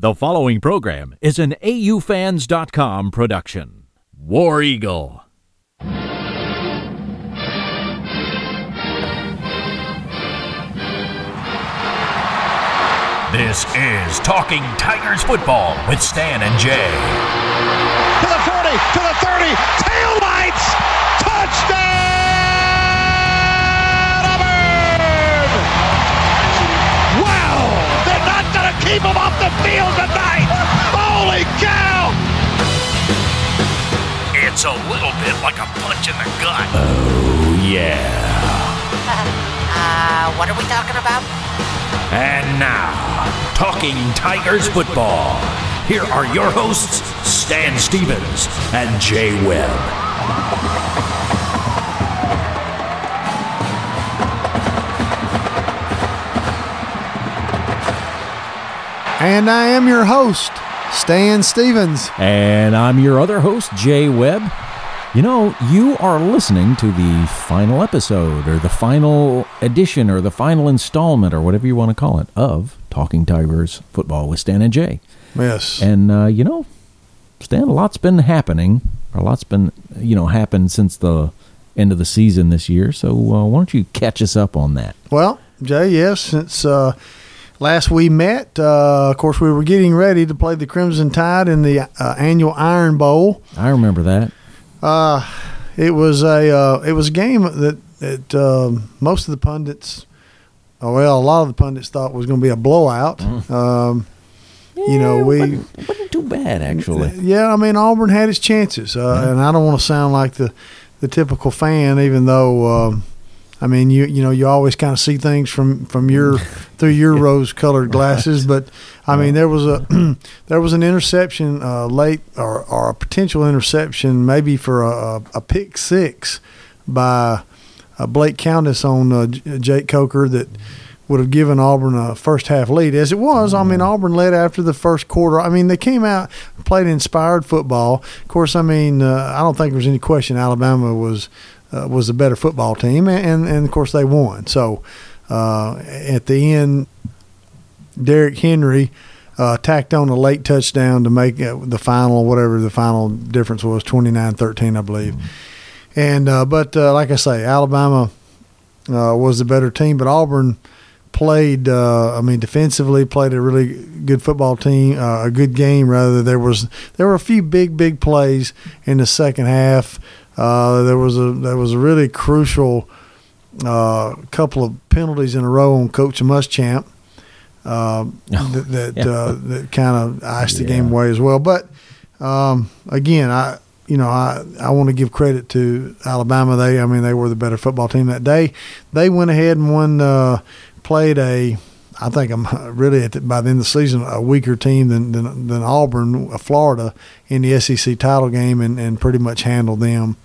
The following program is an AUFans.com production. War Eagle. This is Talking Tigers Football with Stan and Jay. To the 40, to the 30, tail lights, touchdown! Keep them off the field tonight! Holy cow! It's a little bit like a punch in the gut. Oh, yeah. Uh, what are we talking about? And now, Talking Tigers Football. Here are your hosts, Stan Stevens and Jay Webb. And I am your host, Stan Stevens. And I'm your other host, Jay Webb. You know, you are listening to the final episode or the final edition or the final installment or whatever you want to call it of Talking Tigers Football with Stan and Jay. Yes. And, uh, you know, Stan, a lot's been happening. A lot's been, you know, happened since the end of the season this year. So uh, why don't you catch us up on that? Well, Jay, yes, since uh, last we met, uh, of course, we were getting ready to play the Crimson Tide in the uh, annual Iron Bowl. I remember that. Uh, it was a uh, it was a game that that um, most of the pundits, oh, well, a lot of the pundits thought was going to be a blowout. Um, you know, we It wasn't too bad, actually. Yeah, I mean Auburn had its chances, uh, and I don't want to sound like the the typical fan, even though um, I mean you you know you always kind of see things from from your through your rose colored glasses, but I mean there was a there was an interception uh, late or, or a potential interception maybe for a, a pick six by uh, Blake Countess on uh, J- Jake Coker that would have given Auburn a first half lead. As it was, I mean, Auburn led after the first quarter. I mean, they came out, played inspired football. Of course, I mean, uh, I don't think there was any question Alabama was uh, was a better football team, and, and of course they won. So uh, at the end, Derrick Henry. Uh, tacked on a late touchdown to make uh, the final, whatever the final difference was, 29-13, I believe. And uh, but uh, like I say, Alabama was the better team, but Auburn played. I mean, defensively played a really good football team, a good game. Rather, there was there were a few big big plays in the second half. Uh, there was a there was a really crucial uh, couple of penalties in a row on Coach Muschamp uh, that that, yeah. uh, that kind of iced the Yeah. game away as well. But um, again, I you know I, I want to give credit to Alabama. They I mean they were the better football team that day. They went ahead and won. Uh, played a I think I'm really at the, by the end of the season a weaker team than than, than Auburn, uh, Florida, in the SEC title game, and, and pretty much handled them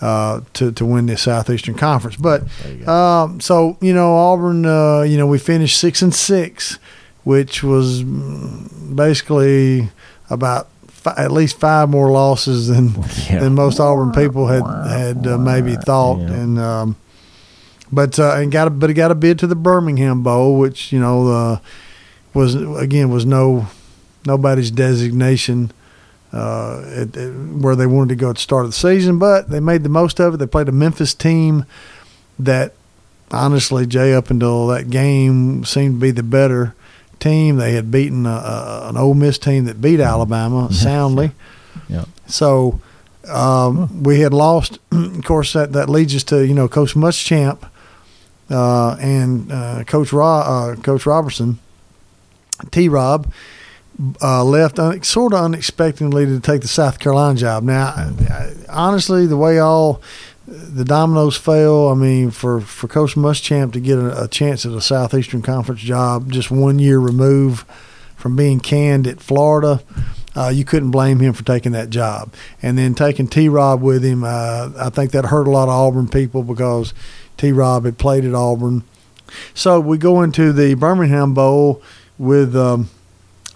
uh, to to win the Southeastern Conference. But um, so you know Auburn, uh, you know we finished six and six, which was basically about at least five more losses than Yeah. than most Auburn people had had uh, maybe thought, Yeah. and um, but uh, and got a, but it got a bid to the Birmingham Bowl, which you know uh, was again was no nobody's designation uh, at, at where they wanted to go at the start of the season, but they made the most of it. They played a Memphis team that honestly, Jay, up until that game seemed to be the better team. They had beaten a, a, an Ole Miss team that beat Alabama soundly. Yeah. So um, we had lost. of course, that, that leads us to you know Coach Muschamp uh, and uh, Coach Ro- uh, Coach Robertson, T. Rob. Uh, left un- sort of unexpectedly to take the South Carolina job. Now, I, honestly, the way all the dominoes fell, I mean, for, for Coach Muschamp to get a, a chance at a Southeastern Conference job just one year removed from being canned at Florida, uh, you couldn't blame him for taking that job. And then taking T Rob with him, uh, I think that hurt a lot of Auburn people because T Rob had played at Auburn. So we go into the Birmingham Bowl with um,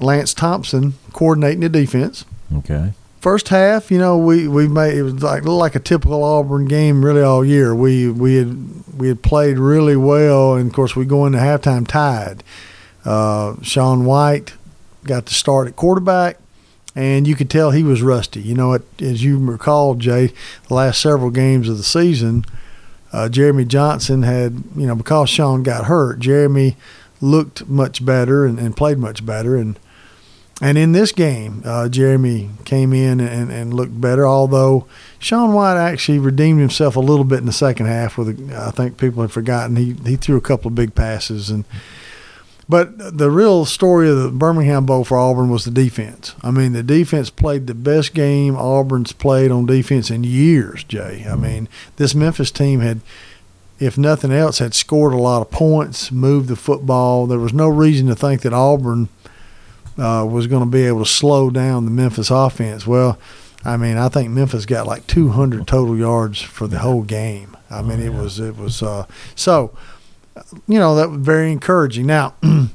Lance Thompson coordinating the defense. Okay. First half, you know, we, we made it was like like a typical Auburn game really all year. We we had we had played really well, and of course we go into halftime tied. Uh, Sean White got to start at quarterback, and you could tell he was rusty. You know, it, as you recall, Jay, the last several games of the season, uh, Jeremy Johnson had, you know, because Sean got hurt, Jeremy looked much better and, and played much better. And and in this game, uh, Jeremy came in and, and looked better, although Sean White actually redeemed himself a little bit in the second half. With I think people had forgotten he he threw a couple of big passes and. But the real story of the Birmingham Bowl for Auburn was the defense. I mean, the defense played the best game Auburn's played on defense in years, Jay. I mean, this Memphis team had, if nothing else, had scored a lot of points, moved the football. There was no reason to think that Auburn uh, was going to be able to slow down the Memphis offense. Well, I mean, I think Memphis got like 200 total yards for the whole game. I mean, it was it was uh, so you know that was very encouraging. Now,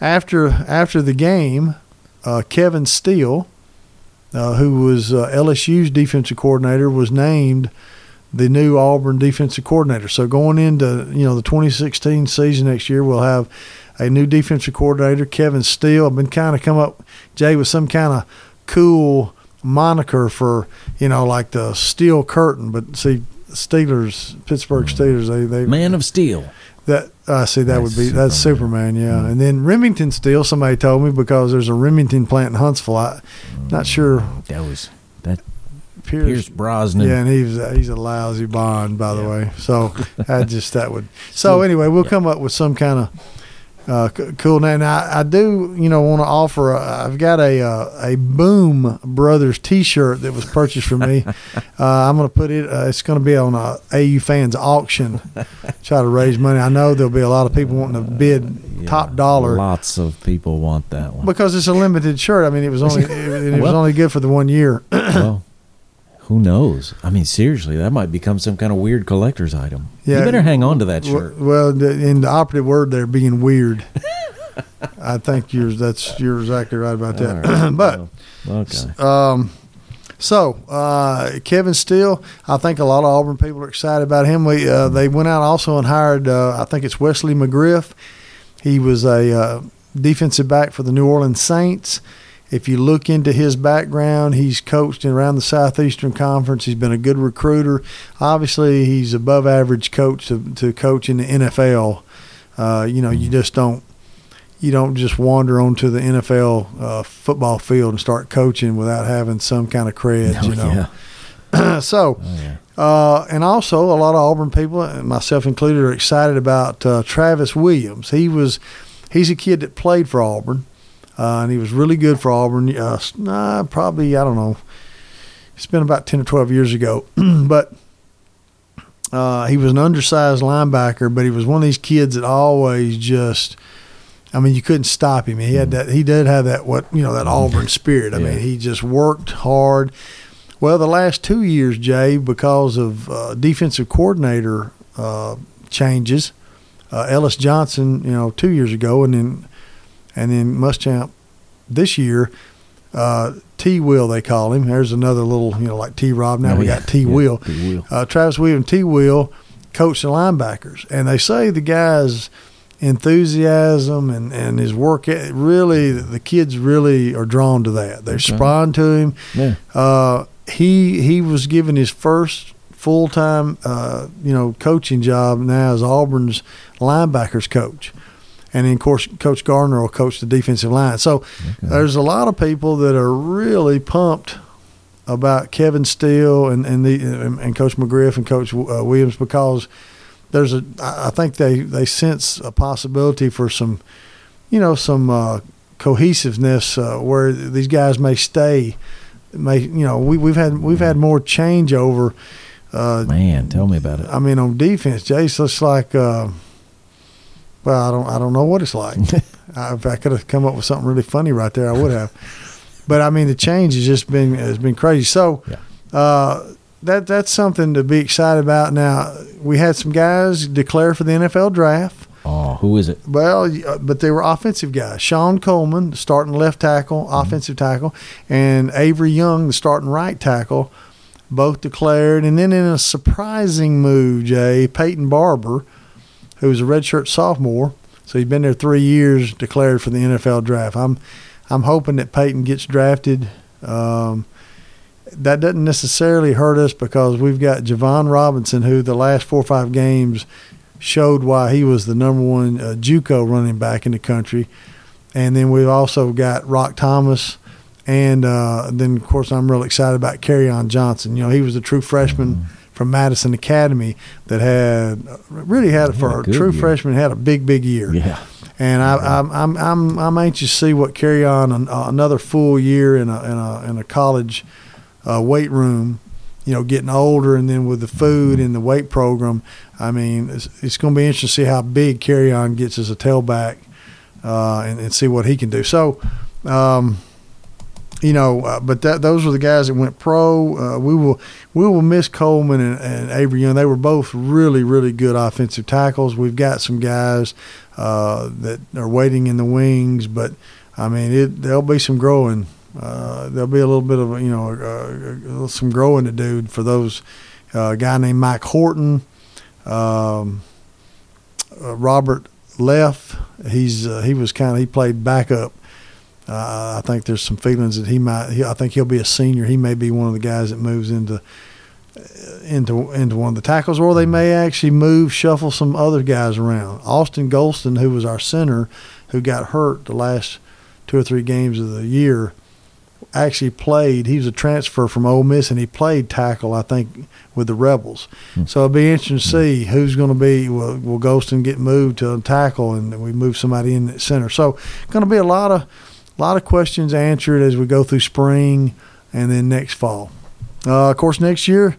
after after the game, uh, Kevin Steele, uh, who was uh, LSU's defensive coordinator, was named the new Auburn defensive coordinator. So going into you know the 2016 season next year, we'll have a new defensive coordinator, Kevin Steele. I've been kind of come up, Jay, with some kind of cool moniker for you know like the steel curtain, but see. Steelers, Pittsburgh mm-hmm. Steelers, they they Man of Steel. that I see. That That's would be that's Superman, yeah. Mm-hmm. And then Remington Steele. Somebody told me because there's a Remington plant in Huntsville. I not sure. That was that Pierce, Pierce Brosnan. yeah, and he's he's a lousy Bond, by the way. So I just that would. So anyway, we'll come up with some kind of uh, cool name. Now I do, you know, want to offer. A, I've got a uh, a Boom Brothers T-shirt that was purchased for me. uh, I'm going to put it. Uh, it's going to be on a AU fans auction. Try to raise money. I know there'll be a lot of people wanting to bid Yeah, top dollar Lots of people want that one. because it's a limited shirt. I mean, it was only it, it was Well- only good for the one year. well, who knows? I mean, seriously, that might become some kind of weird collector's item. Yeah. you better hang on to that shirt. well, in the operative word there, being weird. I think you're that's you're exactly right about that. Right. but okay. um, so uh, Kevin Steele, I think a lot of Auburn people are excited about him. We uh, they went out also and hired uh, I think it's Wesley McGriff. He was a uh, defensive back for the New Orleans Saints. If you look into his background, he's coached around the Southeastern Conference. He's been a good recruiter. Obviously, he's above average coach to, to coach in the NFL. Uh, you know, you just don't you don't just wander onto the NFL uh, football field and start coaching without having some kind of cred. Oh, you know, yeah. so. Oh, yeah. Uh, and also, a lot of Auburn people, myself included, are excited about uh, Travis Williams. He was, he's a kid that played for Auburn, uh, and he was really good for Auburn. Uh, nah, probably I don't know. It's been about ten or twelve years ago, but uh, he was an undersized linebacker. But he was one of these kids that always just. I mean, you couldn't stop him. He had that. He did have that. What you know, that Auburn spirit. I Yeah. mean, he just worked hard. Well, the last two years, Jay, because of uh, defensive coordinator uh, changes, uh, Ellis Johnson, you know, two years ago, and then and then Muschamp this year. Uh, T Will they call him. There's another little, you know, like T Rob. Now Oh, we yeah. got T Will. Uh, Travis Williams, T Will, coached the linebackers, and they say the guy's enthusiasm and, and his work really the kids really are drawn to that. They respond to him. Yeah. Uh, he he was given his first full time uh, you know coaching job now as Auburn's linebackers coach, and then of course Coach Gardner will coach the defensive line. So there's a lot of people that are really pumped about Kevin Steele and and the and, and Coach McGriff and Coach uh, Williams because there's a I I think they they sense a possibility for some you know some uh, cohesiveness uh, where these guys may stay may you know we we've had we've had more changeover uh, Man, tell me about it. I mean on defense Jace it's like uh, well I don't I don't know what it's like I, if I could have come up with something really funny right there I would have but I mean the change has just been has been crazy so Yeah. uh, that that's something to be excited about now we had some guys declare for the NFL draft Oh, who is it? well, uh, but they were offensive guys. Shon Coleman, the starting left tackle, offensive tackle, and Avery Young, the starting right tackle, both declared. And then in a surprising move, Jay, Peyton Barber, who was a redshirt sophomore, so he's been there three years, declared for the NFL draft. I'm I'm hoping that Peyton gets drafted. Um, that doesn't necessarily hurt us because we've got Jovon Robinson, who the last four or five games showed why he was the number one uh, JUCO running back in the country, and then we've also got Rock Thomas, and uh, then of course I'm real excited about Kerryon Johnson. You know, he was a true freshman. Mm-hmm. From Madison Academy, that had really had for a true year. freshman had a big big year. Yeah, and I, am I'm I'm I'm anxious to see what Kerryon an, uh, another full year in a in a in a college uh, weight room, you know, getting older, and then with the food and the weight program, I mean, it's, it's going to be interesting to see how big Kerryon gets as a tailback, uh, and, and, see what he can do. So, um, you know, uh, but that, those were the guys that went pro. Uh, we will we will miss Coleman and, and, Avery Young. They were both really really good offensive tackles. We've got some guys uh, that are waiting in the wings, but I mean, it, there'll be some growing uh, there'll be a little bit of you know uh, some growing to do for those. Uh, a guy named Mike Horton, um, uh, Robert Leff. He's uh, he was kind of he played backup. I think there's some feelings that he might. He, I think he'll be a senior. He may be one of the guys that moves into into into one of the tackles, or they may actually move, shuffle some other guys around. Austin Golson, who was our center, who got hurt the last two or three games of the year, actually played. He was a transfer from Ole Miss, and he played tackle, I think, with the Rebels. Mm. So it'll be interesting to see who's going to be. Will, will Golson get moved to tackle, and we move somebody in at center? So going to be a lot of a lot of questions answered as we go through spring and then next fall. Uh, of course, next year,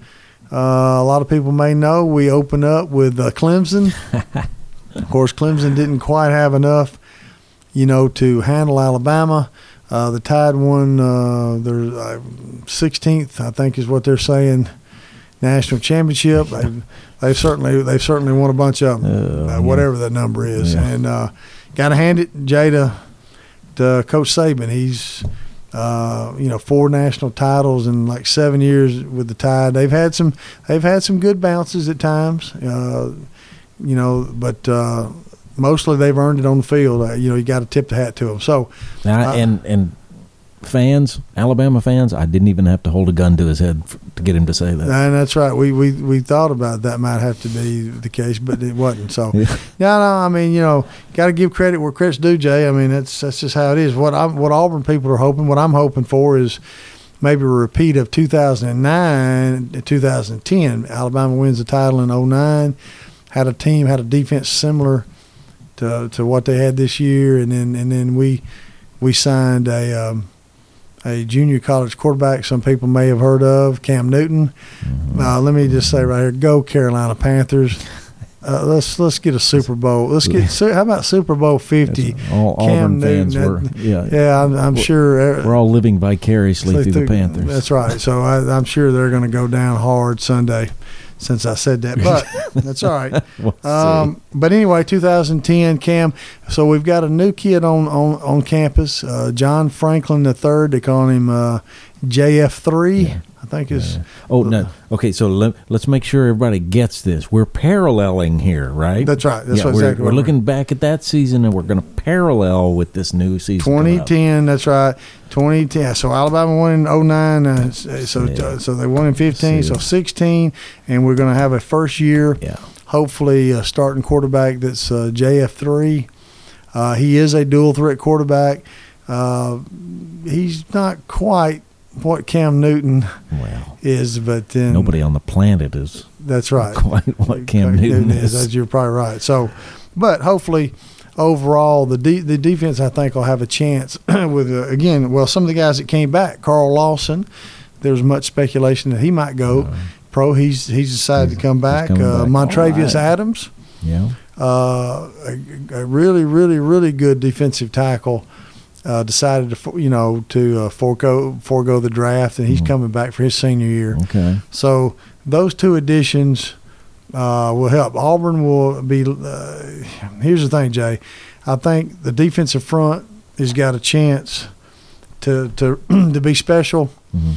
uh, a lot of people may know we open up with uh, Clemson. of course, Clemson didn't quite have enough, you know, to handle Alabama. Uh, the Tide won uh, their uh, 16th, I think, is what they're saying, national championship. They've, they've certainly they've certainly won a bunch of them, uh, whatever that number is. Yeah. And uh, got to hand it Jay to Coach Saban. He's uh, you know four national titles in like seven years with the Tide. They've had some they've had some good bounces at times. you know, but mostly they've earned it on the field. Uh, you know, you got to tip the hat to them. So, uh, and and fans, Alabama fans, I didn't even have to hold a gun to his head for, to get him to say that. And that's right. We we we thought about that might have to be the case, but it wasn't. So, yeah. no, no. I mean, you know, got to give credit where credit's due, Jay. I mean, that's that's just how it is. What I what Auburn people are hoping, what I'm hoping for is maybe a repeat of 2009 2010 alabama wins the title in 09 had a team had a defense similar to to what they had this year, and then and then we we signed a um, a junior college quarterback. Some people may have heard of Cam Newton. Mm-hmm. Uh, let me just say right here, go Carolina Panthers. Uh, let's let's get a Super Bowl. Let's get how about Super Bowl Fifty? All Cam Auburn Newton, fans were yeah yeah. I'm, I'm sure we're all living vicariously through, through, the Panthers. That's right. So I, am sure they're going to go down hard Sunday since I said that, but that's all right. we'll um, but anyway, 2010 Cam. So we've got a new kid on on on campus, uh, John Franklin III. They call him uh, JF3. Yeah. I think is. Oh no. Okay, so let, us make sure everybody gets this. We're paralleling here, right? That's right. That's yeah, we're, exactly. We're looking back at that season, and we're going to parallel with this new season. 2010. That's right. 2010. So Alabama won in 09. Uh, so yeah. uh, so they won in 15. So 16, and we're going to have a first year. Yeah. Hopefully, a starting quarterback that's uh, JF3. Uh, he is a dual threat quarterback. Uh, he's not quite what Cam Newton well, is, but then nobody on the planet is. That's right. Quite what Cam Newton, Newton is. is. You're probably right. So, but hopefully, overall, the de- the defense I think will have a chance with uh, again. Well, some of the guys that came back, Carl Lawson. There's much speculation that he might go uh, pro. He's he's decided he's, to come back. Uh, Montravius right. Adams. Yeah. Uh, a, a, really, really, really good defensive tackle uh, decided to you know to uh, forego forego the draft, and he's mm-hmm. coming back for his senior year. Okay. So those two additions uh, will help. Auburn will be. Uh, here's the thing, Jay. I think the defensive front has got a chance to to to be special. Mm-hmm.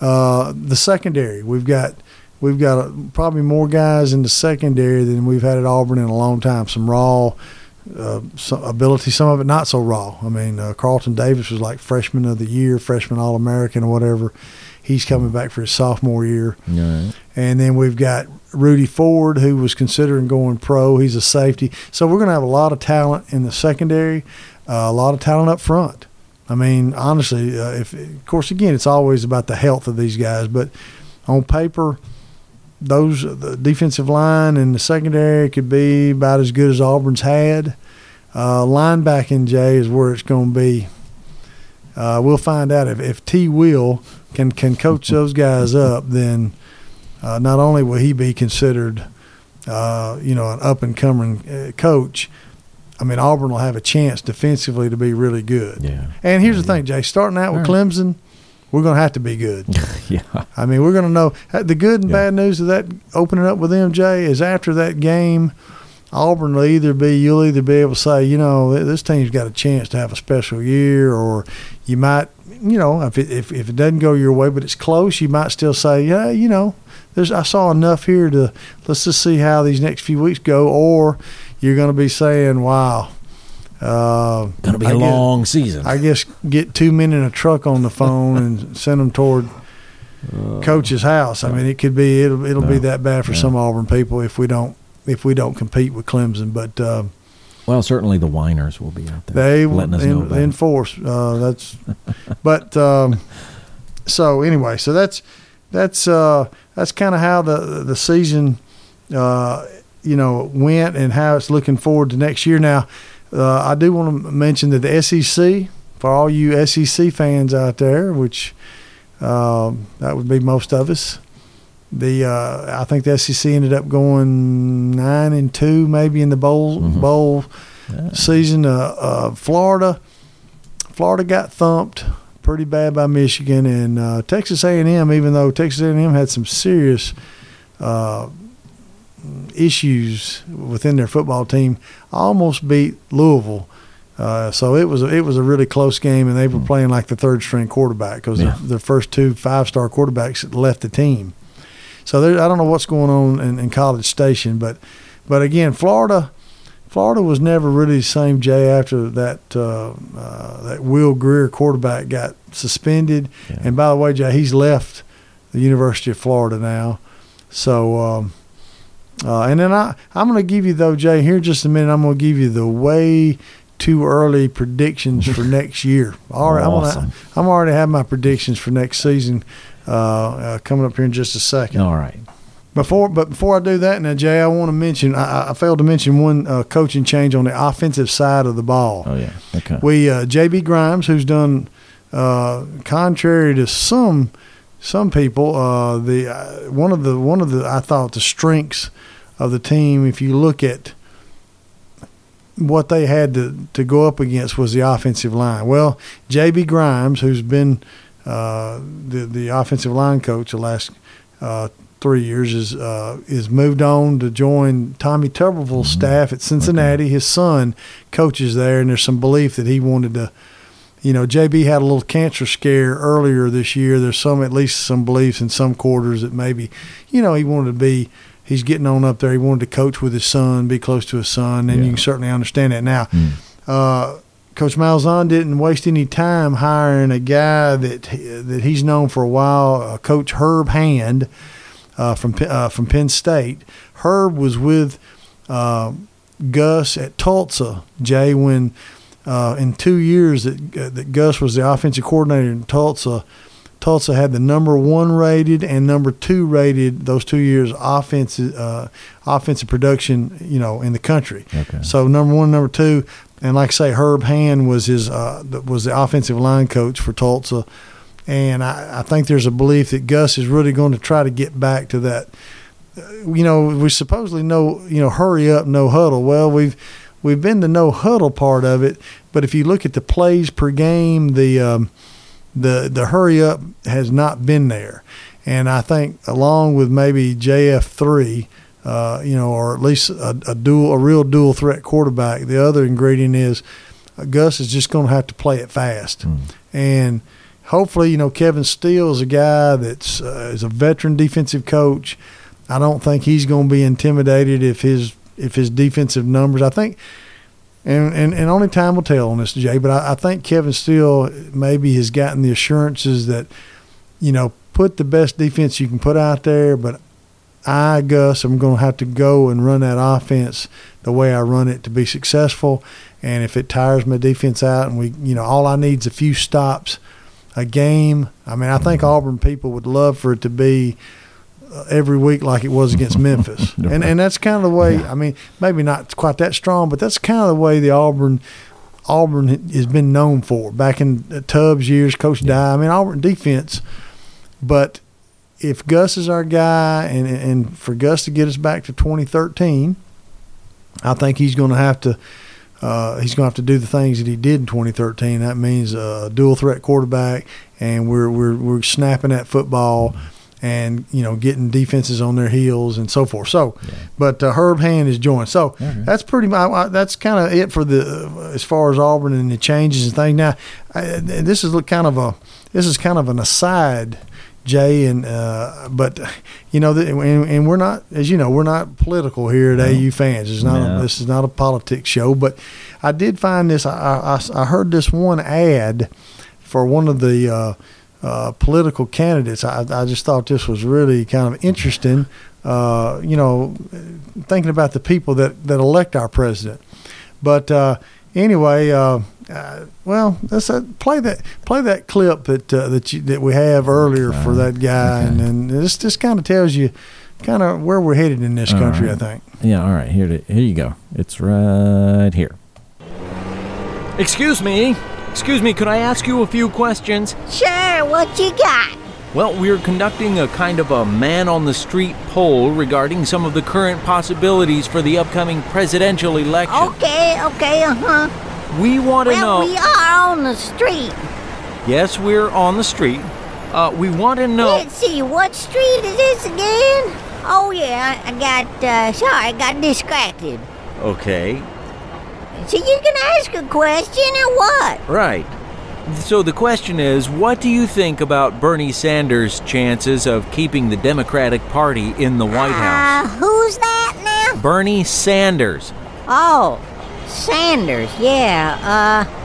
Uh, the secondary, we've got we've got a, probably more guys in the secondary than we've had at Auburn in a long time. Some raw uh, some ability, some of it not so raw. I mean, uh, Carlton Davis was like freshman of the year, freshman All American or whatever. He's coming back for his sophomore year. Right. And then we've got Rudy Ford, who was considering going pro. He's a safety. So we're going to have a lot of talent in the secondary, uh, a lot of talent up front. I mean, honestly, uh, if of course, again, it's always about the health of these guys, but on paper, those the defensive line and the secondary could be about as good as Auburn's had. Uh, linebacking, Jay, is where it's going to be. Uh, we'll find out if, if T. Will can can coach those guys up, then uh, not only will he be considered, uh, you know, an up and coming uh, coach. I mean, Auburn will have a chance defensively to be really good. Yeah. And here's the thing, Jay. Starting out with right. Clemson, we're going to have to be good. Yeah. I mean, we're going to know the good and Yeah. bad news of that opening up with MJ is after that game, Auburn will either be you'll either be able to say, you know, this team's got a chance to have a special year, or you might, you know, if it, if if it doesn't go your way, but it's close, you might still say, yeah, you know, there's I saw enough here to let's just see how these next few weeks go, or you're going to be saying, wow. Uh, to be I a guess- long season. I guess get two men in a truck on the phone and send them toward coach's house. I mean, it could be it'll it'll be that bad for Yeah. some Auburn people if we don't if we don't compete with Clemson. But uh, well, certainly the whiners will be out there they letting us know in, force. Uh, that's but um, so anyway, so that's that's uh, that's kind of how the the season uh, you know went and how it's looking forward to next year. Now, uh, I do want to mention that the SEC for all you SEC fans out there, which um, that would be most of us. The uh, I think the SEC ended up going nine and two, maybe in the bowl Mhm. bowl Yeah. season. Uh, uh, Florida, Florida got thumped pretty bad by Michigan and uh, Texas A&M. Even though Texas A&M had some serious uh, issues within their football team, almost beat Louisville. Uh, so it was a, it was a really close game, and they were playing like the third string quarterback because Yeah. their, their first two five star quarterbacks left the team. So there, I don't know what's going on in, in College Station, but but again, Florida, Florida was never really the same. Jay after that uh, uh, that Will Grier quarterback got suspended, Yeah. and by the way, Jay, he's left the University of Florida now. So. Um, uh, and then I, I'm going to give you though, Jay. Here in just a minute, I'm going to give you the way too early predictions for next year. All right, Awesome. I'm, gonna, I'm already have my predictions for next season uh, uh, coming up here in just a second. All right. Before, but before I do that, now Jay, I want to mention. I, I failed to mention one uh, coaching change on the offensive side of the ball. Oh yeah. Okay. We uh, JB Grimes, who's done uh, contrary to some some people, uh, the uh, one of the one of the I thought the strengths of the team. If you look at what they had to, to go up against was the offensive line. Well, JB Grimes, who's been uh, the the offensive line coach the last uh, three years, is uh, is moved on to join Tommy Tuberville's staff at Cincinnati. His son coaches there, and there's some belief that he wanted to. You know, JB had a little cancer scare earlier this year. There's some, at least some beliefs in some quarters that maybe, you know, he wanted to be. He's getting on up there. He wanted to coach with his son, be close to his son, and Yeah. you can certainly understand that now. Mm. Uh, Coach Malzahn didn't waste any time hiring a guy that that he's known for a while, uh, Coach Herb Hand uh, from uh, from Penn State. Herb was with uh, Gus at Tulsa, Jay, when uh, in two years that uh, that Gus was the offensive coordinator in Tulsa. Tulsa had the number one rated and number two rated those two years offensive uh, offensive production, you know, in the country. Okay. So number one, number two, and like I say, Herb Hand was his uh, was the offensive line coach for Tulsa, and I, I think there's a belief that Gus is really going to try to get back to that. uh, You know, we supposedly know you know hurry up, no huddle. Well, we've we've been the no huddle part of it, but if you look at the plays per game, the um, the the hurry up has not been there, and I think along with maybe JF three, uh, you know, or at least a, a dual a real dual threat quarterback. The other ingredient is uh, Gus is just going to have to play it fast, Mm. and hopefully, you know, Kevin Steele is a guy that's uh, is a veteran defensive coach. I don't think he's going to be intimidated if his if his defensive numbers. I think and, and, and only time will tell on this, Jay. But I, I think Kevin Steele maybe has gotten the assurances that, you know, put the best defense you can put out there. But I, Gus, I'm going to have to go and run that offense the way I run it to be successful. And if it tires my defense out, and we, you know, all I need is a few stops, a game. I mean, I think Auburn people would love for it to be every week like it was against Memphis, and and that's kind of the way. I mean, maybe not quite that strong, but that's kind of the way the Auburn Auburn has been known for back in Tubbs years, Coach Dye. I mean, Auburn defense, but if Gus is our guy, and and for Gus to get us back to 2013, I think he's going to have to. Uh, he's going to have to do the things that he did in 2013. That means a dual threat quarterback, and we're we're we're snapping that football, and you know getting defenses on their heels and so forth. So, yeah. but uh, Herb Hand is joined. So mm-hmm. that's pretty much that's kind of it for the uh, as far as Auburn and the changes and things. Now, I, this is kind of a this is kind of an aside Jay, and uh, but you know, and, and, we're not, as you know, we're not political here at no. AU fans. It's not. No. A, this is not a politics show. But I did find this. I, I, I heard this one ad for one of the uh, uh, political candidates. I, I just thought this was really kind of interesting. Uh, you know, thinking about the people that that elect our president. But uh, anyway uh, uh, well, let's uh, play that play that clip that uh, that you, that we have earlier okay. for that guy, okay. and, and this this kind of tells you kind of where we're headed in this country. Right. I think. Yeah. All right. Here, to, here you go. It's right here. Excuse me. Excuse me. Could I ask you a few questions? Sure. What you got? Well, we're conducting a kind of a man on the street poll regarding some of the current possibilities for the upcoming presidential election. Okay, okay, uh huh. We want to well, know. we are on the street. Yes, we're on the street. Uh, we want to know. Let's see, what street is this again? Oh yeah, I got. Uh, sorry, I got distracted. Okay. So you can ask a question or what? Right. So the question is, what do you think about Bernie Sanders' chances of keeping the Democratic Party in the White House? Uh, who's that now? Bernie Sanders. Oh, Sanders, yeah. Uh,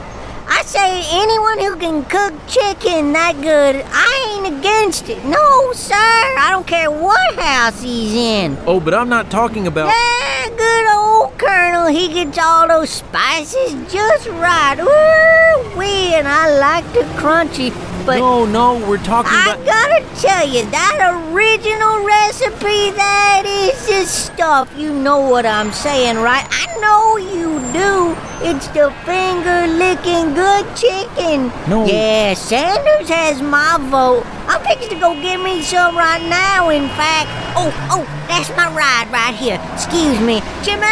I say anyone who can cook chicken that good, I ain't against it. No, sir. I don't care what house he's in. Oh, but I'm not talking about. Yeah, good old Colonel. He gets all those spices just right. Ooh, wee, and I like the crunchy. But no, no, we're talking I about. I gotta tell you, that original recipe, that is just stuff. You know what I'm saying, right? I know you do. It's the finger licking good chicken. No. Yeah, Sanders has my vote. I'm fixing to go get me some right now, in fact. Oh, oh, that's my ride right here. Excuse me. Jimmy!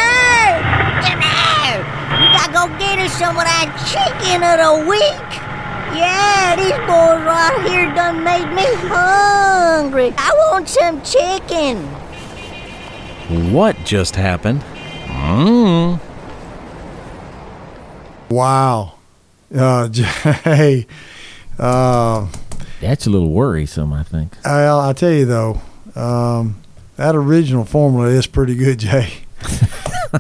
Jimmy! You gotta go get us some of that chicken of the week. Yeah, these boys right here done made me hungry. I want some chicken. What just happened? Mmm. Wow. Uh, Jay. Uh, That's a little worrisome, I think. I, I tell you, though, um, that original formula is pretty good, Jay.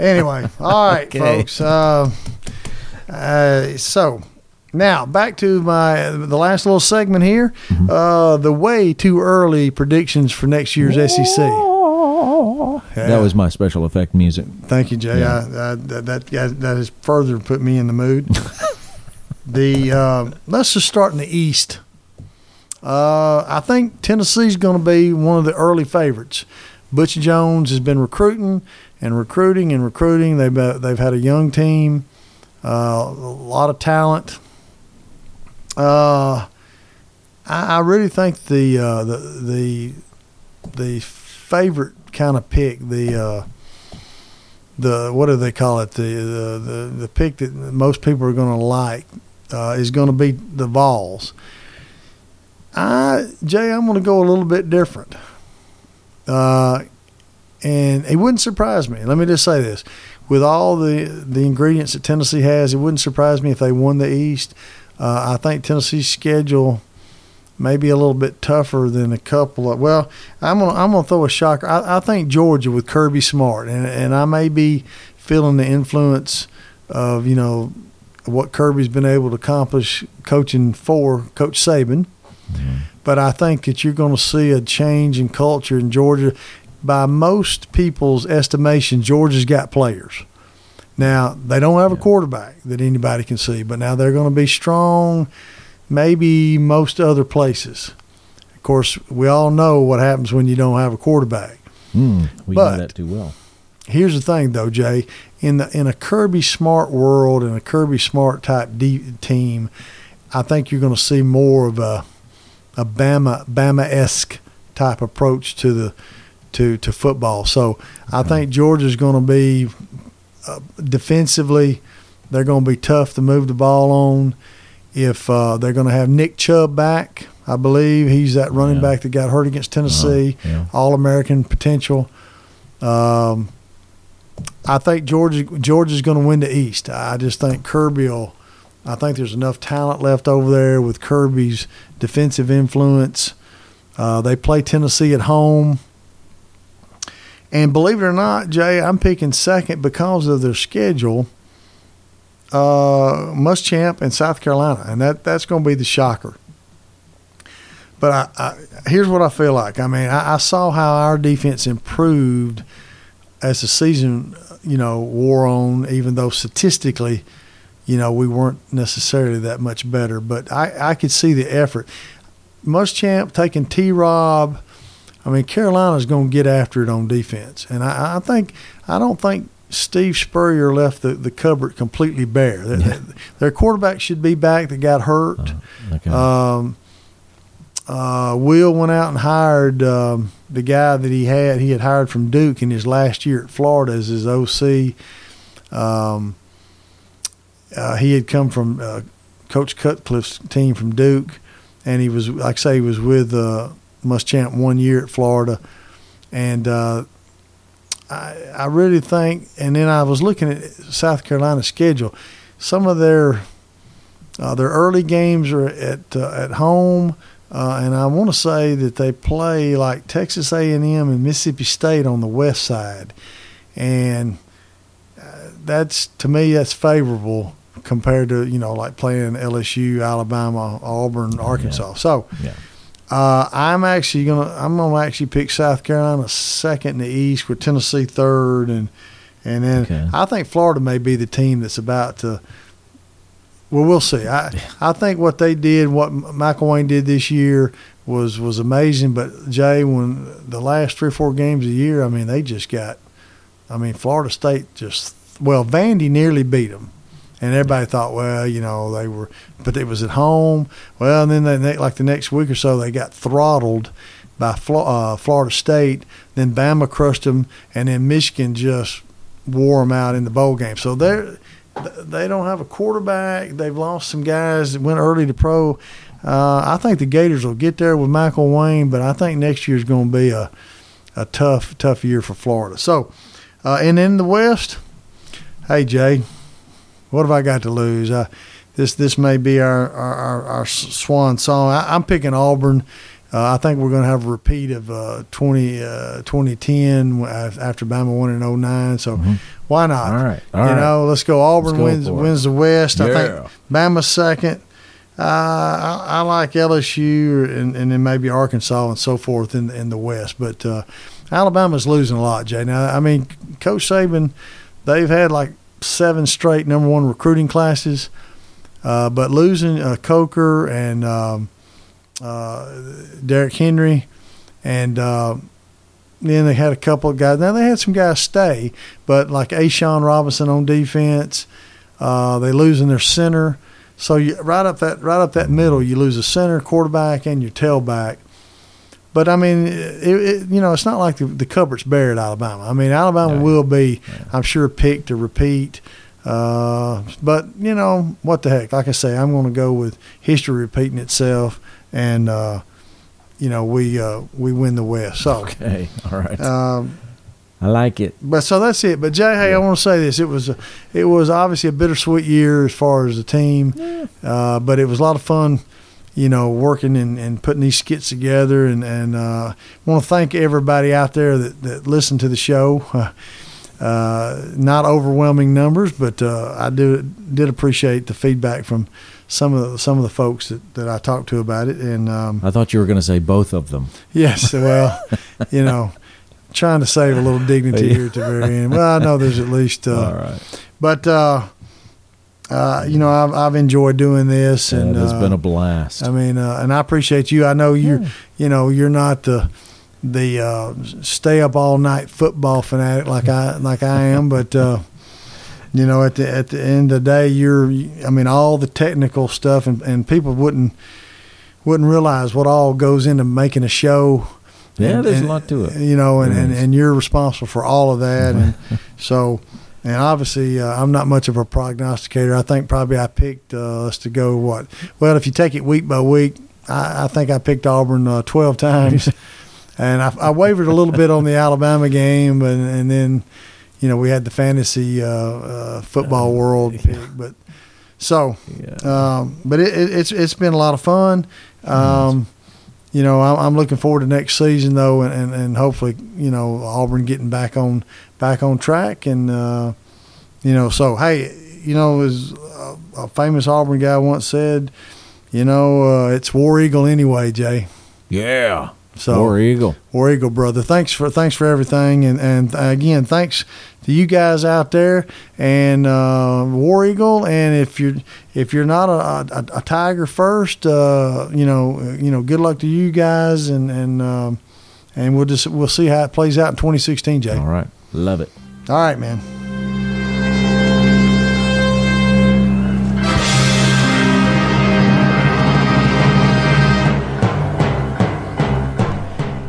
anyway, all right, okay. folks. Uh, uh, so now back to my the last little segment here. Mm-hmm. Uh, the way too early predictions for next year's SEC. Yeah. That was my special effect music. Thank you, Jay. Yeah. I, I, that that that has further put me in the mood. the uh, let's just start in the East. Uh, I think Tennessee's going to be one of the early favorites. Butch Jones has been recruiting and recruiting and recruiting. They've uh, they've had a young team, uh, a lot of talent. Uh, I, I really think the uh, the the the favorite kind of pick the uh, the what do they call it the the the, the pick that most people are going to like uh, is going to be the Vols. I Jay, I'm going to go a little bit different. Uh, and it wouldn't surprise me. Let me just say this: with all the the ingredients that Tennessee has, it wouldn't surprise me if they won the East. Uh, I think Tennessee's schedule may be a little bit tougher than a couple of. Well, I'm gonna I'm gonna throw a shocker. I, I think Georgia with Kirby Smart, and and I may be feeling the influence of you know what Kirby's been able to accomplish coaching for Coach Saban. Mm-hmm. But I think that you're going to see a change in culture in Georgia. By most people's estimation, Georgia's got players. Now they don't have a quarterback that anybody can see, but now they're going to be strong. Maybe most other places. Of course, we all know what happens when you don't have a quarterback. Hmm, we But- know that too well. Here's the thing, though, Jay. In the in a Kirby Smart world and a Kirby Smart type team, I think you're going to see more of a a Bama Bama esque type approach to the to to football. So I think Georgia's going to be uh, defensively. They're going to be tough to move the ball on. If uh, they're going to have Nick Chubb back, I believe he's that running Yeah. back that got hurt against Tennessee, yeah. All American potential. Um, I think Georgia Georgia's going to win the East. I just think Kirby will. I think there's enough talent left over there with Kirby's defensive influence. Uh, they play Tennessee at home. And believe it or not, Jay, I'm picking second because of their schedule. Uh, Muschamp and South Carolina, and that that's going to be the shocker. But I, I, here's what I feel like. I mean, I, I saw how our defense improved as the season, you know, wore on. Even though statistically, you know, we weren't necessarily that much better, but I, I could see the effort. Muschamp taking T. Rob. I mean, Carolina's going to get after it on defense, and I, I think I don't think Steve Spurrier left the, the cupboard completely bare. Their, their quarterback should be back that got hurt. Okay. Um, uh, Will went out and hired um, the guy that he had. He had hired from Duke in his last year at Florida as his OC. Um, uh, he had come from uh, Coach Cutcliffe's team from Duke, and he was, like I say, he was with uh, Muschamp one year at Florida, and uh, I, I really think. And then I was looking at South Carolina's schedule. Some of their uh, their early games are at uh, at home, uh, and I want to say that they play like Texas A and M and Mississippi State on the west side, and uh, that's to me that's favorable compared to you know like playing LSU, Alabama, Auburn, Arkansas. So. yeah. Uh, I'm actually gonna I'm gonna actually pick South Carolina second in the East with Tennessee third, and and then Okay. I think Florida may be the team that's about to. Well, we'll see. I I think what they did, what McElwain did this year was was amazing. But Jay, when the last three or four games a year, I mean, they just got. I mean, Florida State just well, Vandy nearly beat them. And everybody thought, well, you know, they were, but it was at home. Well, and then they, they like the next week or so, they got throttled by uh, Florida State. Then Bama crushed them, and then Michigan just wore them out in the bowl game. So they're they don't have a quarterback. They've lost some guys that went early to pro. Uh, I think the Gators will get there with McElwain, but I think next year is going to be a a tough tough year for Florida. So, uh, and in the West, hey Jay, what have I got to lose? Uh, this this may be our our, our, our swan song. I, I'm picking Auburn. Uh, I think we're going to have a repeat of uh, 20, uh, 2010 after Bama won in 09. So why not? Mm-hmm. All right, all you right. know, let's go. Auburn Let's go wins wins the West. I Yeah. think Bama's second. Uh, I, I like LSU and, and then maybe Arkansas and so forth in in the West. But uh, Alabama's losing a lot, Jay. Now, I mean, Coach Saban, they've had like seven straight number one recruiting classes, uh, but losing uh, Coker and um, uh, Derrick Henry, and uh, then they had a couple of guys. Now they had some guys stay, but like A'Shawn Robinson on defense, uh, they losing their center. So you right up that right up that middle, you lose a center, quarterback, and your tailback. But I mean, it, it, you know, it's not like the, the cupboard's bare at Alabama. I mean, Alabama Yeah. will be, I'm sure, picked to repeat. Uh, but you know what the heck? Like I say, I'm going to go with history repeating itself, and uh, you know we uh, we win the West. So, Okay. All right. um, I like it. but so that's it. But Jay, hey, I want to say this: it was a, it was obviously a bittersweet year as far as the team, uh, but it was a lot of fun. You know, working and, and putting these skits together, and and uh, want to thank everybody out there that, that listened to the show. Uh, uh, not overwhelming numbers, but uh, I do did appreciate the feedback from some of the, some of the folks that, that I talked to about it. And um, I thought you were going to say both of them. yes, well, you know, trying to save a little dignity here at the very end. Well, I know there's at least. Uh, All right. But uh, you know, I've, I've enjoyed doing this, Yeah, and it has uh, been a blast. I mean, uh, and I appreciate you. I know you're, you know, you're not the the uh, stay up all night football fanatic like I like I am, but uh, you know, at the at the end of the day, you're. I mean, all the technical stuff, and, and people wouldn't wouldn't realize what all goes into making a show. Yeah, And- there's and, a lot to it. You know, and, and, and you're responsible for all of that, and so. And obviously, uh, I'm not much of a prognosticator. I think probably I picked uh, us to go what? Well, if you take it week by week, I, I think I picked Auburn uh, 12 times, and I, I wavered a little bit on the Alabama game, and, and then, you know, we had the fantasy uh, uh, football world pick. But so, Yeah. um, but it, it, it's it's been a lot of fun. Um, you know, I'm, I'm looking forward to next season though, and, and, and hopefully, you know, Auburn getting back on back on track, and uh, you know, so hey, you know, as a, a famous Auburn guy once said, you know, uh, it's War Eagle anyway, Jay. yeah. So War Eagle. War Eagle, brother. Thanks for thanks for everything, and and again, thanks to you guys out there and uh, War Eagle. And if you're if you're not a, a, a Tiger first, uh, you know you know good luck to you guys, and and um, and we'll just we'll see how it plays out in 2016, Jay. All right. Love it. All right, man.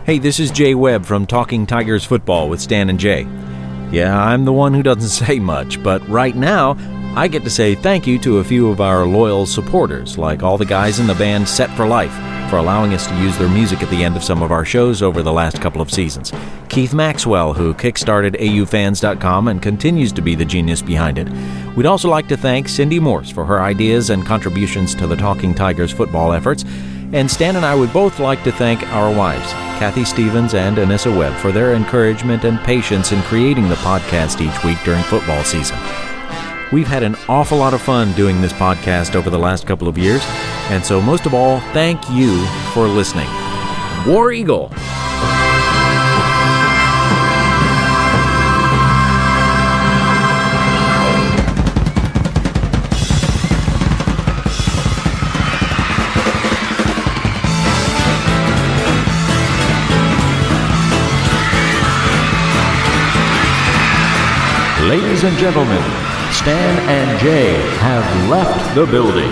Hey, this is Jay Webb from Talking Tigers Football with Stan and Jay. Yeah, I'm the one who doesn't say much, but right now, I get to say thank you to a few of our loyal supporters, like all the guys in the band Set for Life, for allowing us to use their music at the end of some of our shows over the last couple of seasons. Keith Maxwell, who kickstarted AUFans.com and continues to be the genius behind it. We'd also like to thank Cindy Morse for her ideas and contributions to the Talking Tigers football efforts. And Stan and I would both like to thank our wives, Kathy Stevens and Anissa Webb, for their encouragement and patience in creating the podcast each week during football season. We've had an awful lot of fun doing this podcast over the last couple of years, and so most of all, thank you for listening. War Eagle! Ladies and gentlemen, Stan and Jay have left the building.